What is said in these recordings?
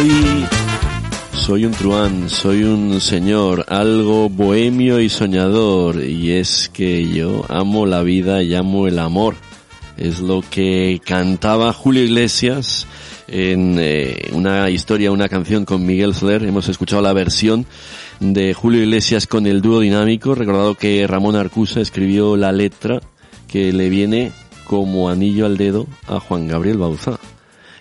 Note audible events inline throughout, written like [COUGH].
Soy soy un truán, soy un señor, algo bohemio y soñador, y es que yo amo la vida y amo el amor. Es lo que cantaba Julio Iglesias en eh, una historia, una canción con Miguel Soler. Hemos escuchado la versión de Julio Iglesias con el dúo dinámico. Recordado que Ramón Arcusa escribió la letra que le viene como anillo al dedo a Juan Gabriel Bauzá.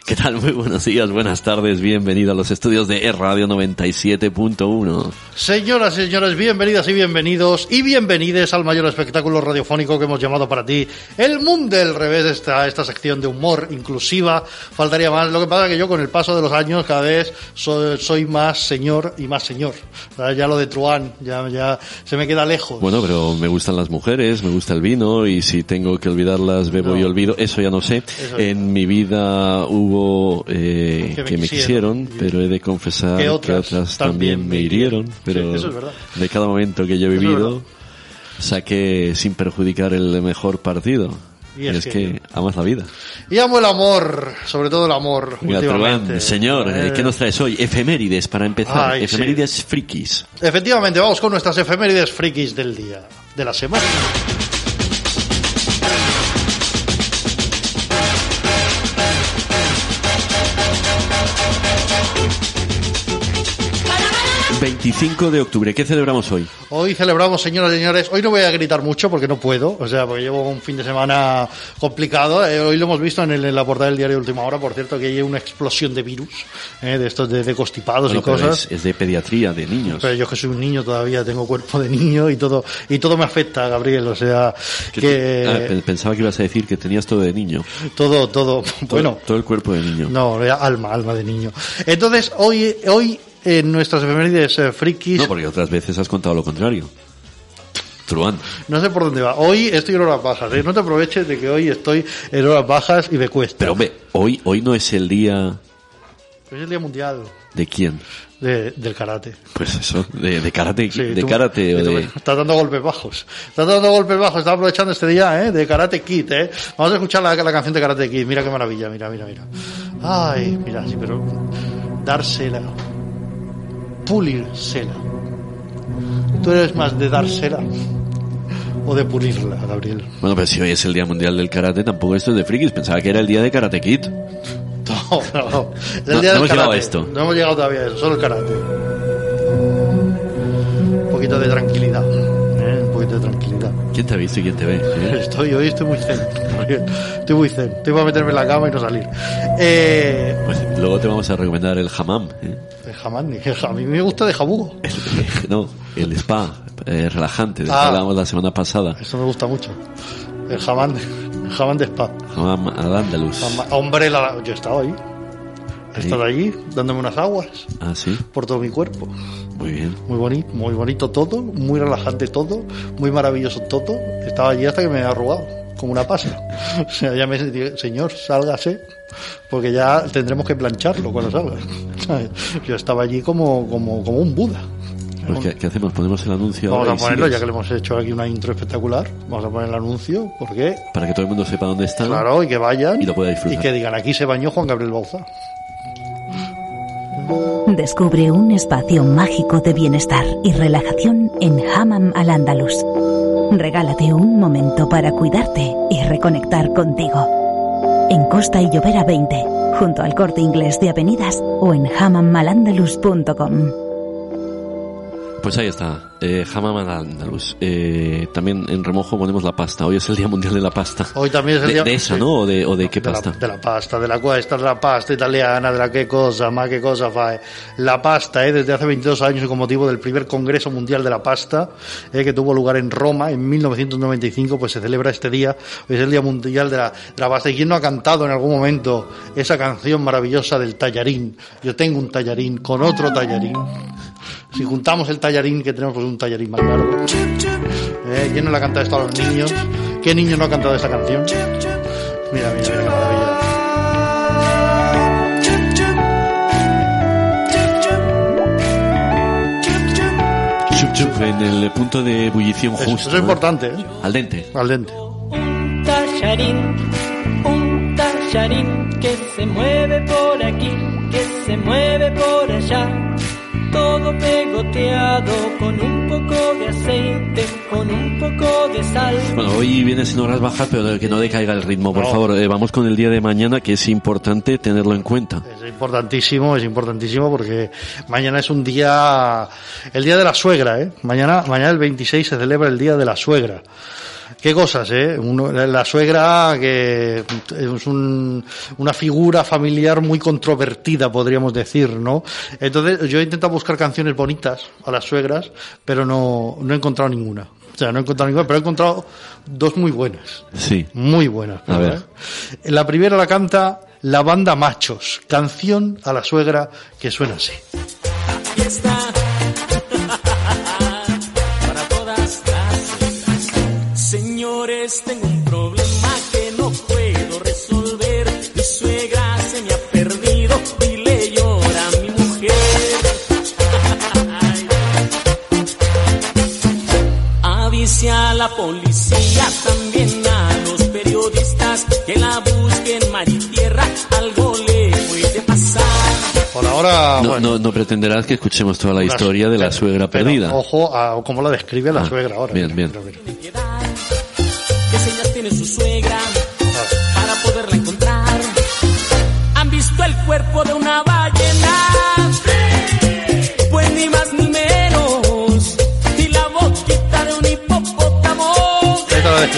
¿Qué tal? Muy buenos días, buenas tardes, bienvenido a los estudios de E Radio 97.1. Señoras y señores, bienvenidas y bienvenidos y bienvenides al mayor espectáculo radiofónico que hemos llamado para ti El Mundo del Revés, esta, esta sección de humor inclusiva. Faltaría más. Lo que pasa es que yo con el paso de los años cada vez soy, soy más señor y más señor. Ya lo de Truán, ya, ya se me queda lejos. Bueno, pero me gustan las mujeres, me gusta el vino y si tengo que olvidarlas, bebo y olvido. Eso ya no sé. En mi vida hubo eh, Que que, me me quisieron. quisieron, pero he de confesar Que que otras otras, también me me hirieron. Pero Sí, es de cada momento que yo he es vivido, saqué sin perjudicar el mejor partido. Y Y es es, que- que, amas la vida. Y amo el amor, sobre todo el amor. Venga, últimamente. Señor, eh, ¿qué nos traes hoy? Efemérides para empezar. Ay, sí. Efemérides frikis. Efectivamente, vamos con nuestras efemérides frikis del día, de la semana. 25 de octubre, ¿qué celebramos hoy? Hoy celebramos, señoras y señores, hoy no voy a gritar mucho porque no puedo, o sea, porque llevo un fin de semana complicado. Eh, hoy lo hemos visto en, el- en la portada del diario Última Hora, por cierto, que hay una explosión de virus, eh, de estos de, de constipados Bueno, y cosas. es, es de pediatría, de niños. Pero yo que soy un niño todavía, tengo cuerpo de niño y todo, y todo me afecta, Gabriel, o sea, Que que, ah, pe- pensaba que ibas a decir que tenías todo de niño. todo, todo, Todo- bueno, todo el cuerpo de niño. no, alma, alma de niño. Entonces, hoy, hoy, en nuestras efemérides eh, frikis, No, porque otras veces has contado lo contrario. Truán. No sé por dónde va. Hoy estoy en horas bajas. ¿eh? No te aproveches de que hoy estoy en horas bajas y me cuesta. Pero hombre, hoy, hoy no es el día Hoy es el Día Mundial de quién. de- del karate. Pues eso, de, de karate, Sí, de tú- karate o tú- de... Estás dando golpes bajos. Estás dando golpes bajos. Estás aprovechando este día ¿eh? de Karate Kid. ¿eh? Vamos a escuchar la, la canción de Karate Kid. Mira qué maravilla. Mira, mira, mira. Ay, mira, sí, pero dársela. Pulírsela. ¿Tú eres más de dársela o de pulirla, Gabriel? Bueno, pero si hoy es el Día Mundial del Karate, tampoco esto es de frikis. Pensaba que era el día de Karate Kid. No, no, no. Es [LAUGHS] el No- día no del hemos llegado karate. a esto. No hemos llegado todavía a eso, solo el karate. Un poquito de tranquilidad. ¿eh? Un poquito de tranquilidad. ¿Quién te ha visto y quién te ve? [LAUGHS] ¿Eh? Estoy, hoy estoy muy zen. Estoy muy zen. Estoy para meterme en la cama y no salir. Eh, Pues luego te vamos a recomendar el hammam. ¿eh? jamás, ni- a mí me gusta de jabugo. El- [LAUGHS] no, el spa eh, relajante, del Ah. que hablábamos la semana pasada. Eso me gusta mucho. El jamán, el jamán de spa. Hammam al Andalus. Jamán- Hombre, la- yo he estado ahí. He estado allí dándome unas aguas Ah, sí, por todo mi cuerpo. muy bien. Muy bonito, muy bonito todo, muy relajante todo, muy maravilloso todo. Estaba allí hasta que me he arrugado, como una pasa. [LAUGHS] O sea, ya me dije, señor, sálgase, porque ya tendremos que plancharlo cuando salga. [LAUGHS] ¿Sabes? Yo estaba allí como, como, como un Buda. Pues, ¿qué, qué hacemos? ¿Ponemos el anuncio Vamos ahora a ponerlo, sigues? ya que le hemos hecho aquí una intro espectacular. Vamos a poner el anuncio, porque, Para que todo el mundo sepa dónde está. claro, y que vayan Y lo pueda disfrutar. y que digan, aquí se bañó Juan Gabriel Bauza. Descubre un espacio mágico de bienestar y relajación en Hammam al Andalus. Regálate un momento para cuidarte y reconectar contigo. En Costa y Llovera 20, junto al corte inglés de avenidas o en hammamalandalus.com. Pues ahí está, eh, Hammam al Andalus. Eh, también en remojo ponemos la pasta. Hoy es el Día Mundial de la Pasta. Hoy también es el de, día... de esa, sí. ¿no? ¿O de, o de qué de pasta? La, de la pasta, de la cuesta, de la pasta italiana, de la qué cosa, más qué cosa fa. La pasta, eh, desde hace 22 años y con motivo del primer Congreso Mundial de la Pasta, eh, que tuvo lugar en Roma en 1995, pues se celebra este día, hoy es el Día Mundial de la, de la Pasta. ¿Y quién no ha cantado en algún momento esa canción maravillosa del tallarín? Yo tengo un tallarín con otro tallarín. Si juntamos el tallarín que tenemos, pues un tallarín más largo. Eh, ¿Quién no le ha cantado esto a los niños? ¿Qué niño no ha cantado esta canción? Mira, mira, mira qué maravilla. Chup, chup, en el punto de ebullición Eso, justo. eso es ¿eh? importante, ¿eh? Al dente. Al dente. Un tallarín, un tallarín que se mueve por aquí, que se mueve salteado con un poco de aceite, con un poco de sal. Bueno, hoy viene sin horas bajas, pero que no decaiga el ritmo, por No. favor. Eh, vamos con el día de mañana, que es importante tenerlo en cuenta. Es importantísimo, es importantísimo porque mañana es un día, el día de la suegra, ¿eh? Mañana, mañana el 26 se celebra el día de la suegra. Qué cosas, ¿eh? Uno- la suegra que es un- una figura familiar muy controvertida, podríamos decir, ¿no? Entonces yo he intentado buscar canciones bonitas a las suegras, pero no, no he encontrado ninguna. O sea, no he encontrado ninguna, pero he encontrado dos muy buenas. Sí. Muy buenas. A ver. ¿eh? La primera la canta la banda Machos, canción a la suegra que suena así. Aquí está. Señores, tengo un problema que no puedo resolver. Mi suegra se me ha perdido y le llora a mi mujer. Avise a la policía, también a los periodistas que la busquen mar y tierra. Algo le puede pasar. Por ahora, No, bueno, no, no pretenderás que escuchemos toda la una- historia de la suegra perdida. Ojo a cómo la describe la Ah, suegra ahora. bien, bien. Mira, mira.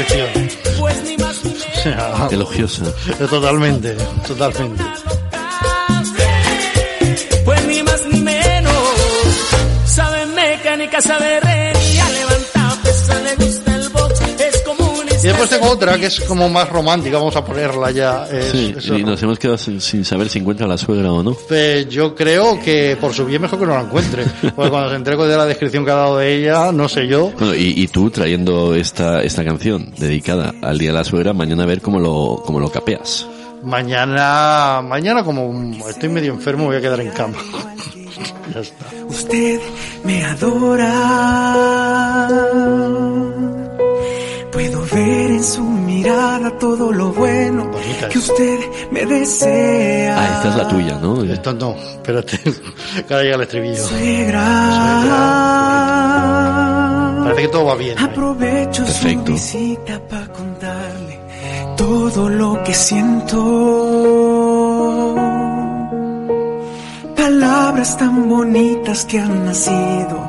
Descripción. Pues [LAUGHS] ni más ni O menos. sea, Elogiosa. totalmente, totalmente. Pues ni más ni menos. Sabe mecánica, sabe después tengo otra que es como más romántica, vamos a ponerla ya. es- Sí, es- y nos hemos quedado sin, sin saber si encuentra la suegra o no. Eh, yo creo que por su bien mejor que no la encuentre. Porque cuando se entrego de la descripción que ha dado de ella, no sé yo. Bueno, y, y tú trayendo esta, esta canción dedicada al Día de la Suegra, mañana a ver cómo lo, cómo lo capeas. Mañana, mañana como estoy medio enfermo, voy a quedar en cama. [LAUGHS] ya está. Usted me adora. Ver en su mirada todo lo bueno Bonita que es. usted me desea. Ah, esta es la tuya, ¿no? Esto no, espérate, ahora llega el estribillo. Suegra. Parece que todo va bien. ¿eh? Aprovecho Perfecto. su visita para contarle todo lo que siento. Palabras tan bonitas que han nacido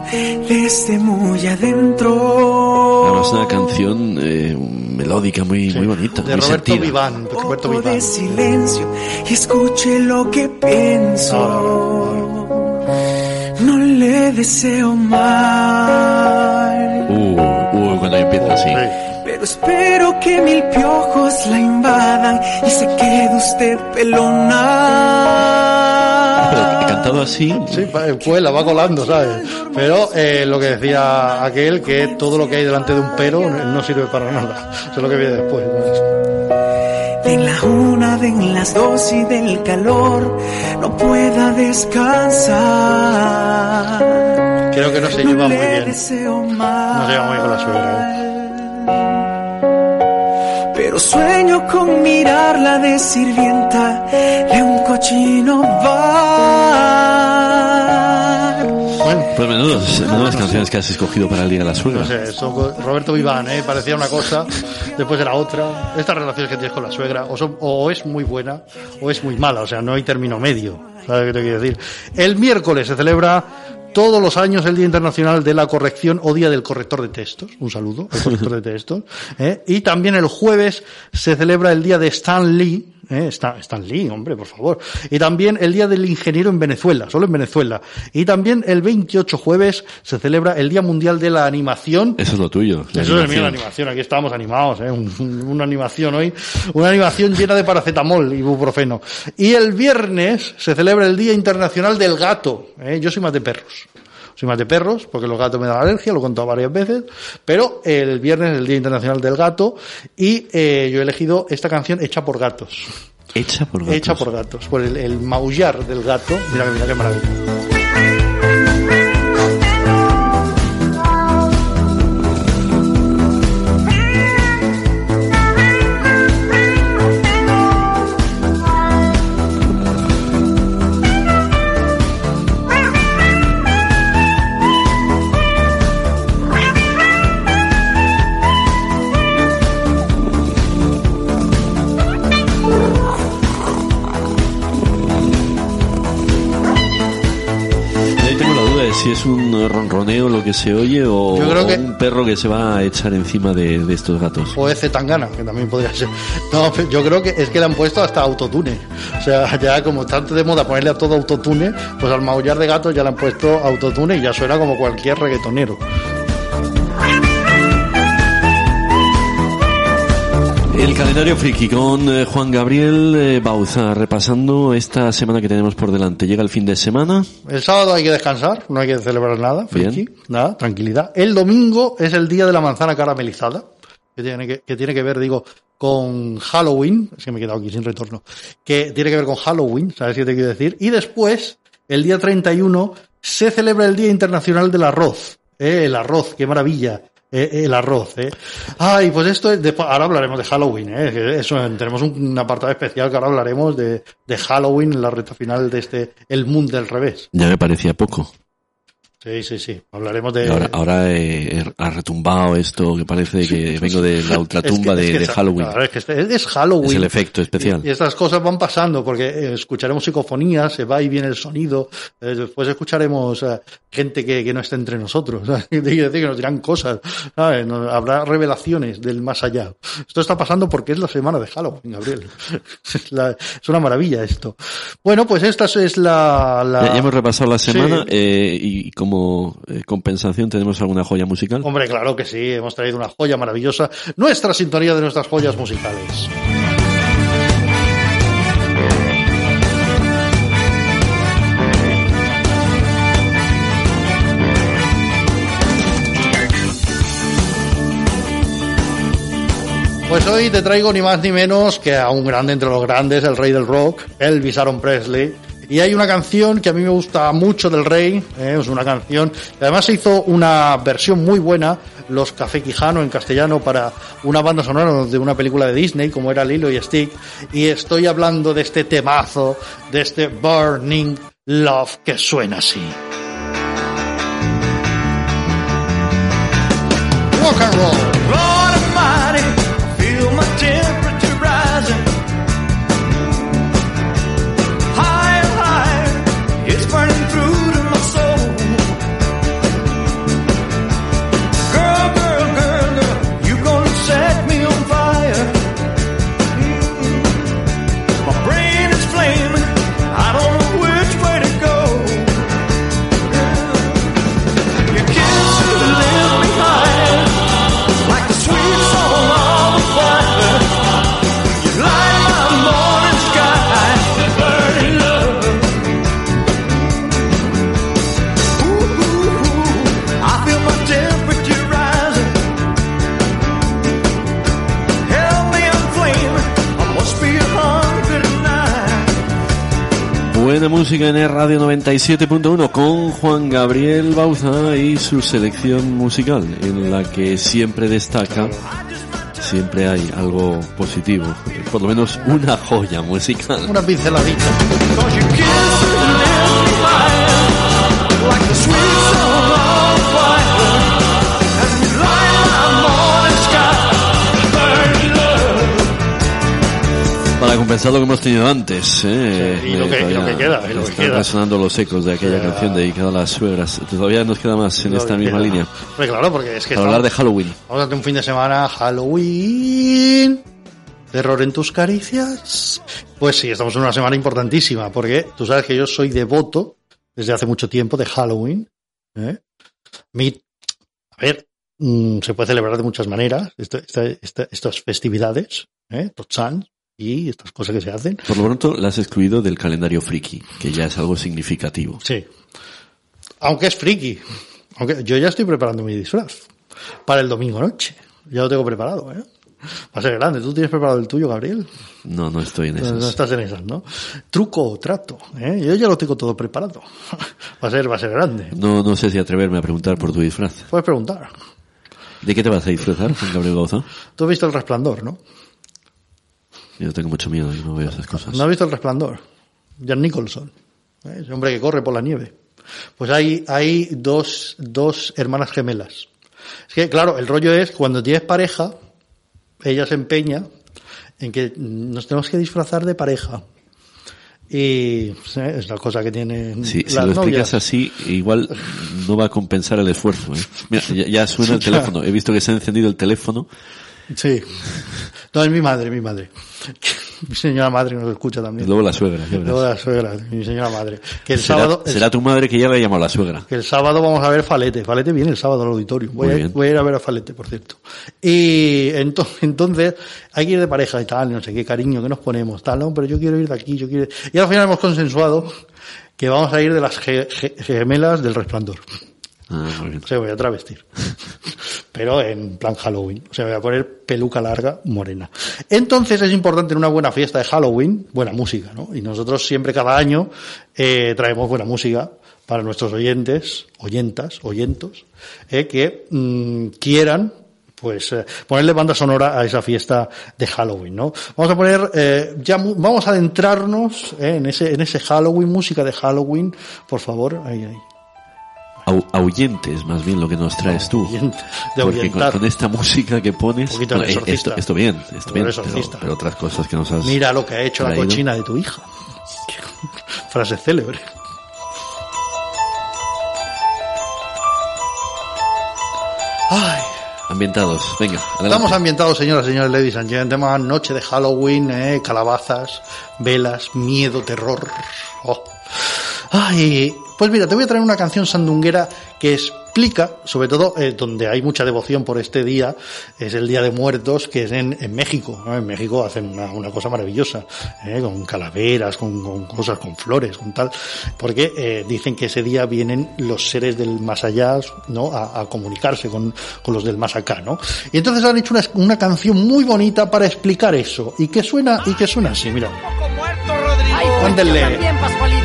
desde muy adentro. Además una canción eh, melódica muy, muy bonita, De muy Roberto. Viván, Roberto Viván. de silencio y escuche lo que pienso. No le deseo mal. Uh, uh, cuando empieza así. Sí. Pero espero que mil piojos la invadan y se quede usted pelona. Cantado así, Sí, va- pues la va colando, ¿sabes? Pero eh, lo que decía aquel, que todo lo que hay delante de un pero no sirve para nada. Eso es lo que viene después. Den la una, den las dos y del calor no pueda descansar. Creo que no se lleva muy bien. No se lleva muy bien con la suegra, ¿eh? Pero sueño con mirarla de sirvienta de un cochino bar. Bueno, pues menudos, menudas canciones que has escogido para el Día de la Suegra. no sé, eso, Roberto Viván, ¿eh? Parecía una cosa, después era otra. Estas relaciones que tienes con la suegra, o, son- o es muy buena o es muy mala, o sea, no hay término medio. ¿Sabes qué te quiero decir? El miércoles se celebra todos los años el Día Internacional de la Corrección o Día del Corrector de Textos. Un saludo, el corrector de textos. ¿eh? Y también el jueves se celebra el Día de Stan Lee. ¿Eh? Stan, Stan Lee, hombre, por favor. Y también el Día del Ingeniero en Venezuela, solo en Venezuela. Y también el 28 jueves se celebra el Día Mundial de la Animación. Eso es lo tuyo. la Eso es el mío, la animación. animación. Aquí estábamos animados, ¿eh? Un- un- una animación hoy. Una animación llena de paracetamol y ibuprofeno. Y el viernes se celebra el Día Internacional del Gato. ¿eh? Yo soy más de perros. Soy más de perros, porque los gatos me dan alergia, lo he contado varias veces. Pero el viernes es el Día Internacional del Gato. Y eh, yo he elegido esta canción hecha por gatos. Hecha por gatos. Hecha por gatos. Por el, el maullar del gato. Mira, mira qué maravilla. Es un ronroneo lo que se oye o, Yo creo o que- un perro que se va a echar encima de, de estos gatos. O ese Tangana, que también podría ser. No, yo creo que es que le han puesto hasta autotune. O sea, ya como tanto de moda ponerle a todo autotune, pues al maullar de gatos ya le han puesto autotune y ya suena como cualquier reggaetonero. El calendario friki con eh, Juan Gabriel eh, Bauza, repasando esta semana que tenemos por delante. Llega el fin de semana. El sábado hay que descansar, no hay que celebrar nada, Bien. friki, nada, tranquilidad. El domingo es el día de la manzana caramelizada, que tiene que, que tiene que ver, digo, con Halloween, es que me he quedado aquí sin retorno, que tiene que ver con Halloween, ¿sabes qué te quiero decir? Y después, el día 31, se celebra el Día Internacional del Arroz. ¿eh? El arroz, qué maravilla. Eh, el arroz, ¿eh? Ay, pues esto es ahora hablaremos de Halloween, ¿eh? Eso, tenemos un, un apartado especial que ahora hablaremos de, de Halloween en la recta final de este El Mundo del Revés. Ya me parecía poco. Sí, sí, sí. Hablaremos de. Ahora ahora eh, ha retumbado esto que parece que vengo de la ultratumba [LAUGHS] Es que- es de, que de Halloween. claro, es que este- es Halloween. Es el efecto especial. Y, y estas cosas van pasando porque eh, escucharemos psicofonías, se va y viene el sonido. eh, después escucharemos eh, gente que, que no está entre nosotros. [LAUGHS] decir que nos dirán cosas. ¿sabes? No- habrá revelaciones del más allá. Esto está pasando porque es la semana de Halloween, Gabriel. es, [LAUGHS] la- es una maravilla esto. Bueno, pues esta es la. la- Ya, ya hemos repasado la semana Sí. eh, y como eh, compensación tenemos alguna joya musical. Hombre, claro que sí, hemos traído una joya maravillosa, nuestra sintonía de nuestras joyas musicales. Pues hoy te traigo ni más ni menos que a un grande entre los grandes, el rey del rock, Elvis Aaron Presley. Y hay una canción que a mí me gusta mucho del rey, ¿eh? es una canción, además se hizo una versión muy buena, Los Café Quijano en castellano, para una banda sonora de una película de Disney, como era Lilo y Stick. Y estoy hablando de este temazo, de este Burning Love que suena así. En Radio 97.1 con Juan Gabriel Bauza y su selección musical, en la que siempre destaca, siempre hay algo positivo, por lo menos una joya musical. Una pinceladita. Compensar lo que hemos tenido antes, ¿eh? Sí, y lo que- y lo que queda, y lo que están queda. resonando los ecos de aquella canción dedicada a las suegras. Todavía nos queda más en esta misma línea. Pues claro, porque es que Para hablar de Halloween. vamos a un fin de semana Halloween. Terror en tus caricias. Pues sí, estamos en una semana importantísima, porque tú sabes que yo soy devoto desde hace mucho tiempo de Halloween. ¿eh? Mi- a ver, mm, se puede celebrar de muchas maneras esta- esta- esta- estas festividades, ¿eh? Y estas cosas que se hacen. Por lo pronto, la has excluido del calendario friki, que ya es algo significativo. Sí. Aunque es friki. Aunque yo ya estoy preparando mi disfraz para el domingo noche. Ya lo tengo preparado, ¿eh? Va a ser grande. ¿Tú tienes preparado el tuyo, Gabriel? No, no estoy en No, no eso. estás en esas, ¿no? Truco o trato. ¿eh? Yo ya lo tengo todo preparado. [LAUGHS] Va a ser, va a ser grande. No, no sé si atreverme a preguntar por tu disfraz. Puedes preguntar. ¿De qué te vas a disfrazar, Gabriel Bauza? Tú has visto el resplandor, ¿no? Yo tengo mucho miedo y no veo esas cosas. ¿No has visto el resplandor? Jan Nicholson. ¿eh? Ese hombre que corre por la nieve. Pues hay, hay dos, dos hermanas gemelas. Es que, claro, el rollo es cuando tienes pareja, ella se empeña en que nos tenemos que disfrazar de pareja. Y ¿eh? es la cosa que tienen Sí, si las lo novias. explicas así, igual no va a compensar el esfuerzo. ¿eh? Mira, ya, ya suena el [LAUGHS] teléfono. He visto que se ha encendido el teléfono. Sí. No, es mi madre, mi madre. [LAUGHS] Mi señora madre nos escucha también. luego la suegra. Luego la suegra, mi señora madre. Que el será, sábado, será tu madre que ya la ha llamado la suegra. Que el sábado vamos a ver Falete. Falete viene el sábado al auditorio. Voy, a, voy a ir a ver a Falete, por cierto. Y ento- [LAUGHS] entonces hay que ir de pareja y tal, no sé qué cariño que nos ponemos, tal, no, pero yo quiero ir de aquí, yo quiero Y al final hemos consensuado que vamos a ir de las ge- ge- gemelas del resplandor. Ah, sea, voy a travestir. Pero en plan Halloween. O sea, voy a poner peluca larga morena. Entonces es importante en una buena fiesta de Halloween, buena música, ¿no? Y nosotros siempre cada año eh, traemos buena música para nuestros oyentes, oyentas, oyentos, eh, que mm, quieran pues eh, ponerle banda sonora a esa fiesta de Halloween, ¿no? Vamos a poner, eh, ya vamos a adentrarnos eh, en ese en ese Halloween, música de Halloween, por favor, ahí, ahí. Ahuyentes, más bien lo que nos traes tú. De Porque con, con esta música que pones, bueno, eh, esto, esto bien, esto bien, pero, pero otras cosas que nos has Mira lo que ha hecho la traído. cochina de tu hija. Frase célebre. Ay, Ambientados, venga, adelante. estamos ambientados, señoras y señores, ladies and gentlemen, noche de Halloween, eh, calabazas, velas, miedo, terror. Oh. Ay, pues mira, te voy a traer una canción sandunguera que explica, sobre todo eh, donde hay mucha devoción por este día, es el Día de Muertos, que es en, en México. ¿no? En México hacen una, una cosa maravillosa, eh, con calaveras, con, con cosas, con flores, con tal, porque eh, dicen que ese día vienen los seres del más allá, ¿no? A, a comunicarse con, con los del más acá, ¿no? Y entonces han hecho una, una canción muy bonita para explicar eso, y que suena, y que suena así, mira. Ay, pues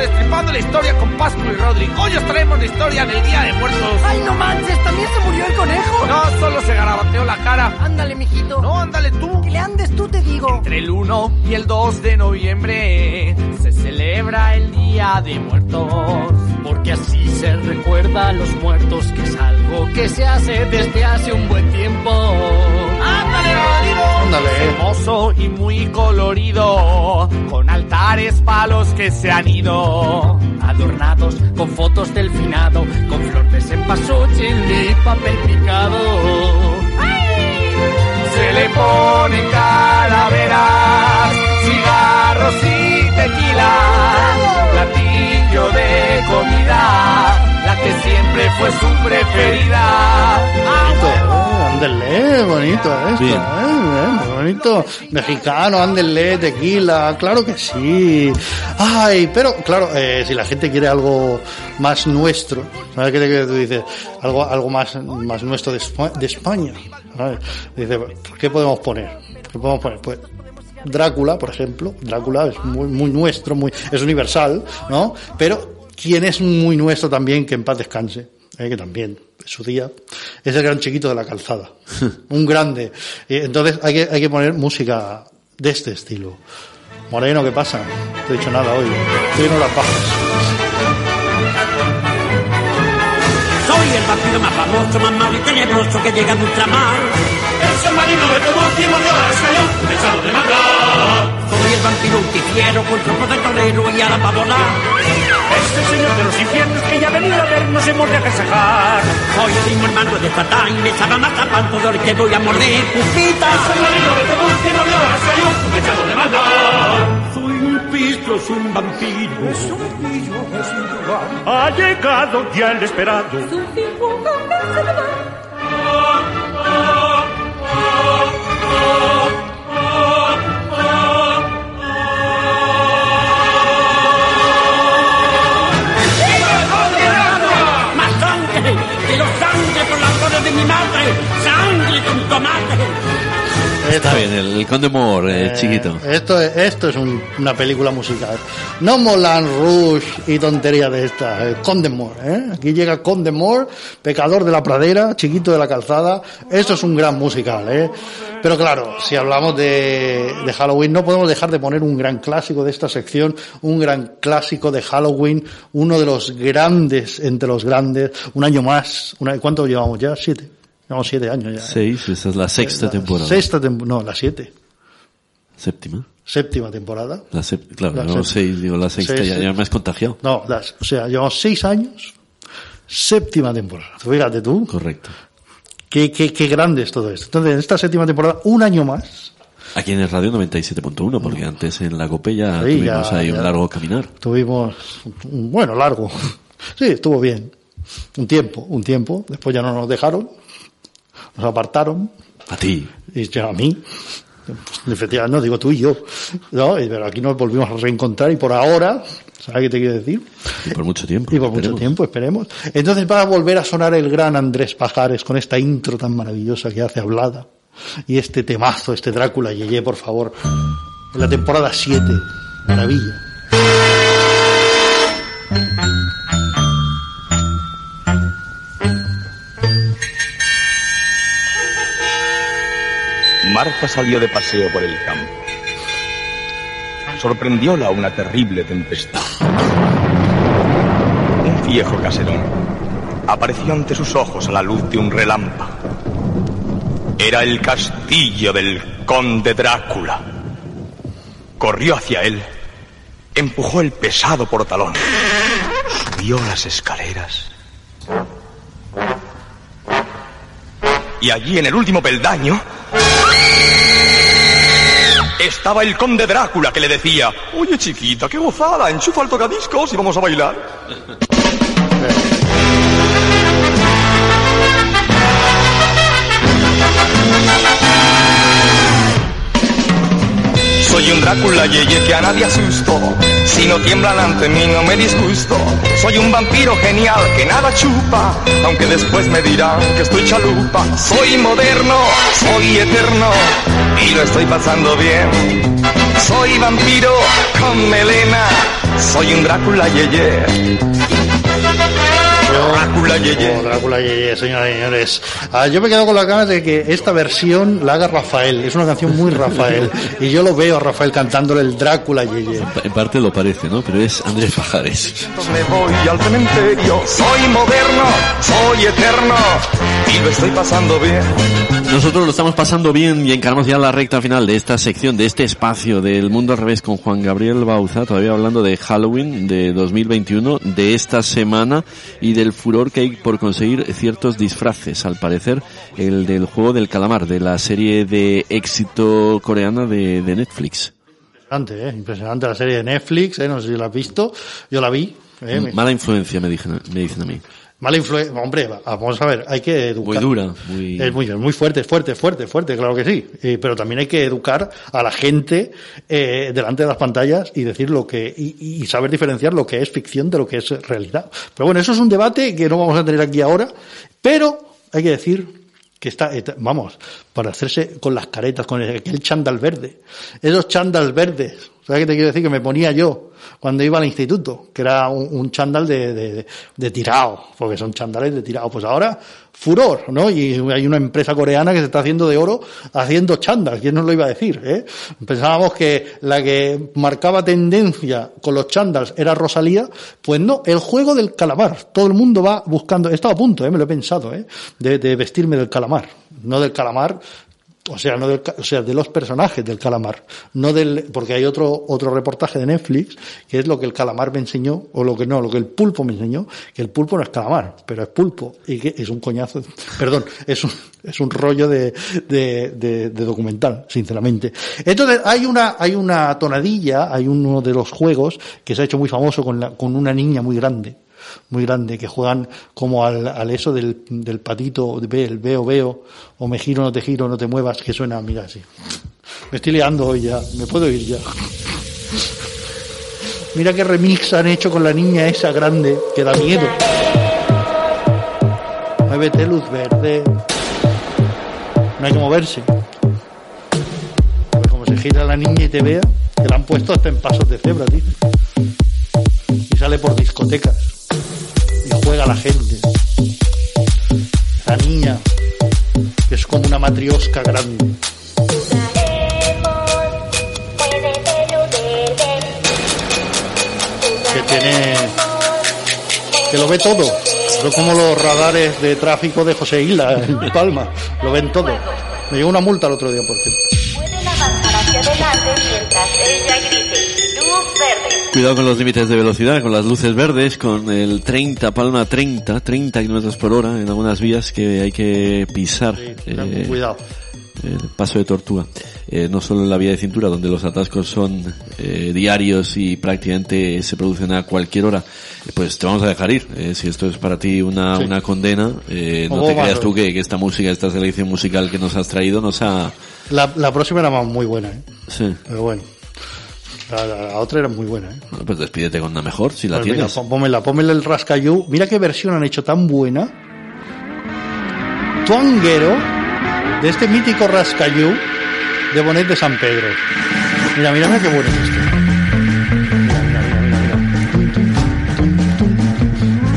Destripando la Historia con Pascu y Rodrigo. Hoy os traemos la historia del Día de Muertos. Ay, no manches, ¿también se murió el conejo? No solo se garabateó la cara. Ándale, mijito. No, ándale tú. Que le andes tú, te digo. Entre el 1 y el 2 de noviembre se celebra el Día de Muertos. Porque así se recuerda a los muertos, que es algo que se hace desde hace un buen tiempo. ¡Ándale, Rodrigo! Ándale. Hermoso y muy colorido, con altares palos que se han ido. Adornados con fotos del finado, con flor de cempasúchil y papel picado. Se le ponen calaveras, cigarros y tequila, platillo de comida, la que siempre fue su preferida. Eh, ándele, bonito esto, Bien. eh, eh, muy bonito. Mexicano, ándele, tequila, claro que sí. Ay, pero claro, eh, si la gente quiere algo más nuestro, ¿sabes qué te tú dices? Algo, algo más, más nuestro de, de España. ¿sabes? Dice, ¿qué podemos poner? ¿Qué podemos poner? Pues Drácula, por ejemplo. Drácula es muy, muy nuestro, muy, es universal, ¿no? Pero, ¿quién es muy nuestro también? Que en paz descanse, eh, que también su día. Es el gran chiquito de la calzada. [LAUGHS] Un grande. Y entonces hay que, hay que poner música de este estilo. Moreno, ¿qué pasa? No te he dicho nada hoy. Estoy en las bajas. Soy el vampiro más famoso, más malo y tenebroso que llega de ultramar. El submarino de tu voz y murió a escalón, pensado de matar. Soy el vampiro justiciero con tropo de torero y a la pavona. Es el señor de los infiernos que ya ha venido a vernos hemos de agasajar. Soy primo hermano de Satán y me sabe matar pan todo el que voy a morder pupitas. El submarino de tu voz y murió a escalón, pensado de matar. Soy un pistro, soy un vampiro. Ha llegado ya el esperado. Más por las flores de mi madre. Sangre con tomate. Está bien, el, el Conde Moore, eh, chiquito. Esto es, esto es un- una película musical. No Moulin Rouge y tontería de esta. eh, Condemore, ¿eh? Aquí llega Condemore, pecador de la pradera, chiquito de la calzada. Esto es un gran musical, ¿eh? Pero claro, si hablamos de, de Halloween, no podemos dejar de poner un gran clásico de esta sección, un gran clásico de Halloween, uno de los grandes entre los grandes. Un año más. Una, ¿Cuánto llevamos ya? Siete. Llevamos siete años ya. ¿eh? Seis, esa es la sexta temporada. Sexta temporada. No, la siete. Séptima. Séptima temporada. La sep- claro, La no seis, digo, la sexta Seis, ya, me has contagiado. No, las, o sea, llevamos seis años, séptima temporada. Fíjate tú, Correcto. qué, qué, qué grande es todo esto. Entonces, en esta séptima temporada, un año más, Aquí en el radio 97.1, porque antes en la COPE ya Sí, tuvimos ya- ahí ya. un largo caminar. tuvimos, un- bueno, largo. [LAUGHS] Sí, estuvo bien. Un tiempo, un tiempo. Después ya no nos dejaron, nos apartaron, A ti. y a mí. Efectivamente, no digo tú y yo. ¿no? Y, Pero aquí nos volvimos a reencontrar y por ahora, ¿sabes qué te quiero decir? Y por mucho tiempo. Y por mucho esperemos. tiempo, esperemos. Entonces va a volver a sonar el gran Andrés Pajares con esta intro tan maravillosa que hace hablada. Y este temazo, este Drácula Yeye, por favor. En la temporada 7. Maravilla. Marta salió de paseo por el campo. Sorprendióla una terrible tempestad. Un viejo caserón apareció ante sus ojos a la luz de un relámpago. Era el castillo del conde Drácula. Corrió hacia él, empujó el pesado portalón, subió las escaleras y allí en el último peldaño estaba el conde Drácula que le decía, oye chiquita, qué gozada, enchufa el tocadiscos y vamos a bailar. Soy un Drácula yeye que a nadie asusto. Si no tiemblan ante mí no me disgusto. Soy un vampiro genial que nada chupa. Aunque después me dirán que estoy chalupa. Soy moderno, soy eterno. Y lo estoy pasando bien. Soy vampiro con melena. Soy un Drácula yeye. Drácula yeye. Oh, Drácula Yeye, señoras y señores. Ah, yo me quedo con las ganas de que esta versión la haga Rafael. Es una canción muy Rafael. Y yo lo veo a Rafael cantándole el Drácula Yeye. En parte lo parece, ¿no? Pero es Andrés Pajares. Me voy al cementerio. Soy moderno, soy eterno. Y lo estoy pasando bien. Nosotros lo estamos pasando bien y encaramos ya la recta final de esta sección, de este espacio del mundo al revés con Juan Gabriel Bauza, todavía hablando de Halloween de 2021, de esta semana y del furor que hay por conseguir ciertos disfraces. Al parecer, el del juego del calamar, de la serie de éxito coreana de, de Netflix. Impresionante, ¿eh? Impresionante la serie de Netflix, ¿eh? No sé si la has visto. Yo la vi. ¿eh? Mala influencia, me, dicen- me dicen a mí. Mala influencia. Hombre, va- vamos a ver, hay que educar. Muy dura, muy... Es muy, muy fuerte, fuerte, fuerte, fuerte, claro que sí. Eh, pero también hay que educar a la gente eh, delante de las pantallas y decir lo que y, y saber diferenciar lo que es ficción de lo que es realidad. Pero bueno, eso es un debate que no vamos a tener aquí ahora. Pero hay que decir que está, eh, vamos, para hacerse con las caretas, con el, aquel chándal verde, esos chándal verdes. ¿Sabes qué te quiero decir? Que me ponía yo cuando iba al instituto, que era un, un chándal de, de, tirado, porque son chándales de tirado. Pues ahora, furor, ¿no? Y hay una empresa coreana que se está haciendo de oro haciendo chándal. ¿Quién nos lo iba a decir? Eh? Pensábamos que la que marcaba tendencia con los chándals era Rosalía. Pues no, el juego del calamar. Todo el mundo va buscando. He estado a punto, ¿eh? me lo he pensado, ¿eh? de vestirme del calamar. No del calamar o sea, no del, o sea, de los personajes del calamar, no del, porque hay otro, otro reportaje de Netflix que es lo que el calamar me enseñó, o lo que no, lo que el pulpo me enseñó, que el pulpo no es calamar, pero es pulpo, y que es un coñazo, [LAUGHS] perdón, es un, es un rollo de, de, de, de documental, sinceramente. Entonces, hay una, hay una tonadilla, hay uno de los juegos que se ha hecho muy famoso con la, con una niña muy grande, muy grande, que juegan como al, al eso del, del patito, el veo, veo, o me giro, no te giro, no te muevas, que suena, mira, así. Me estoy liando hoy ya, me puedo ir ya. Mira qué remix han hecho con la niña esa grande, que da miedo. Muévete, luz verde. No hay que moverse. Pues como se gira la niña y te vea, que la han puesto hasta en pasos de cebra, dice. Y sale por discotecas juega la gente. La niña, que es como una matriosca grande. Que tiene. que lo ve todo. No como los radares de tráfico de José Isla [LAUGHS] en Palma. Lo ven todo. Me llegó una multa el otro día, por cierto. mientras ella. Cuidado con los límites de velocidad, con las luces verdes, con el 30, palma 30, 30 kilómetros por hora en algunas vías que hay que pisar. eh, Cuidado. el paso de tortuga. Eh, no solo en la vía de cintura, donde los atascos son eh, diarios y prácticamente se producen a cualquier hora, eh, pues te vamos a dejar ir. Eh, si esto es para ti una, Sí. una condena, eh, no te creas tú que, que esta música, esta selección musical que nos has traído nos ha... La, la próxima era más- muy buena, ¿eh? Sí. pero bueno. La, la- la otra era muy buena, ¿eh? Bueno, pues despídete con una mejor, si la Pues tienes. pon- pónmela, pónmela el Rascayú. Mira qué versión han hecho tan buena. Tuanguero de este mítico Rascayú de Bonet de San Pedro. Mira, mira, mira qué bueno es esto. Mira, mira, mira, mira, mira.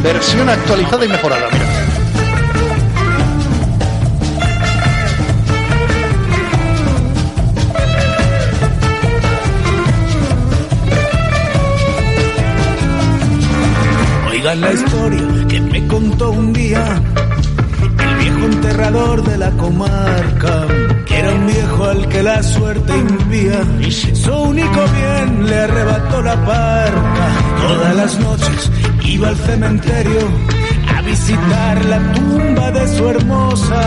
Versión actualizada y mejorada, mira. Oigan la historia que me contó un día el viejo enterrador de la comarca, que era un viejo al que la suerte envía. Su único bien le arrebató la parca. Todas las noches iba al cementerio a visitar la tumba de su hermosa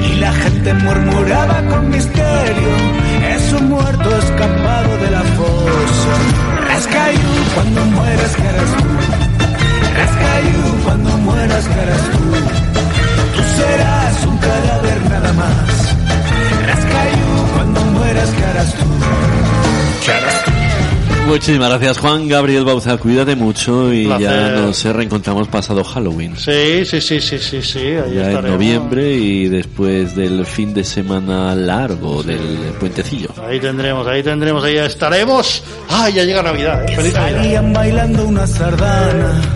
y la gente murmuraba con misterio. Es un muerto escapado de la fosa. Rascayú, cuando mueras, que harás tú? Rascayú, cuando mueras, ¿qué harás tú? Tú serás un cadáver nada más. Rascayú, cuando mueras, ¿qué harás tú? ¿Qué harás tú? Muchísimas gracias Juan Gabriel Bauza, cuídate mucho y ya Placer. nos reencontramos pasado Halloween. Sí, sí, sí, sí, sí, sí. Ahí Ya en estaremos. noviembre y después del fin de semana largo del puentecillo. Ahí tendremos, ahí tendremos, ahí estaremos. ¡Ay, ya llega Navidad! ¿eh? ¡Feliz Navidad! Salían bailando una sardana.